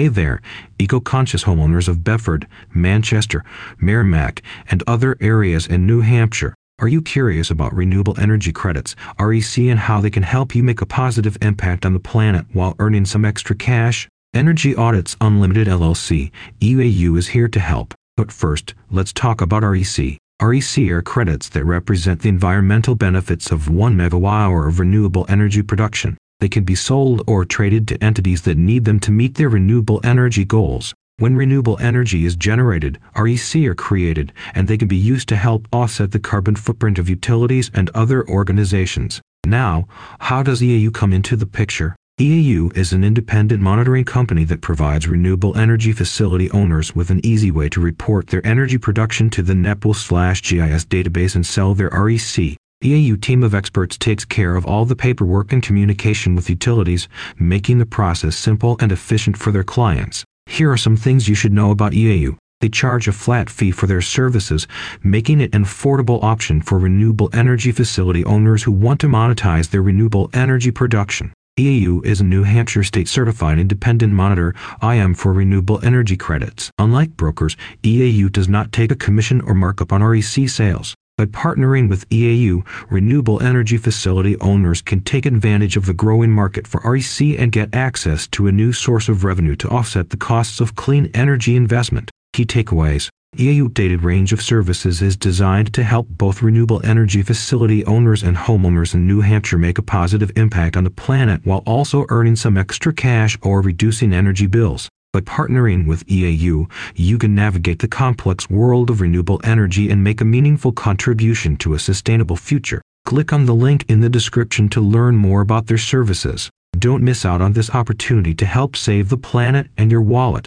Hey there, eco-conscious homeowners of Bedford, Manchester, Merrimack, and other areas in New Hampshire. Are you curious about renewable energy credits, REC, and how they can help you make a positive impact on the planet while earning some extra cash? Energy Audits Unlimited LLC, EAU is here to help. But first, let's talk about REC. REC are credits that represent the environmental benefits of 1 megawatt-hour of renewable energy production. They can be sold or traded to entities that need them to meet their renewable energy goals. When renewable energy is generated, REC are created, and they can be used to help offset the carbon footprint of utilities and other organizations. Now, how does EAU come into the picture? EAU is an independent monitoring company that provides renewable energy facility owners with an easy way to report their energy production to the NEPOOL/GIS database and sell their REC. EAU team of experts takes care of all the paperwork and communication with utilities, making the process simple and efficient for their clients. Here are some things you should know about EAU. They charge a flat fee for their services, making it an affordable option for renewable energy facility owners who want to monetize their renewable energy production. EAU is a New Hampshire state certified independent monitor IM for renewable energy credits. Unlike brokers, EAU does not take a commission or markup on REC sales. By partnering with EAU, renewable energy facility owners can take advantage of the growing market for REC and get access to a new source of revenue to offset the costs of clean energy investment. Key takeaways EAU updated range of services is designed to help both renewable energy facility owners and homeowners in New Hampshire make a positive impact on the planet while also earning some extra cash or reducing energy bills. By partnering with EAU, you can navigate the complex world of renewable energy and make a meaningful contribution to a sustainable future. Click on the link in the description to learn more about their services. Don't miss out on this opportunity to help save the planet and your wallet.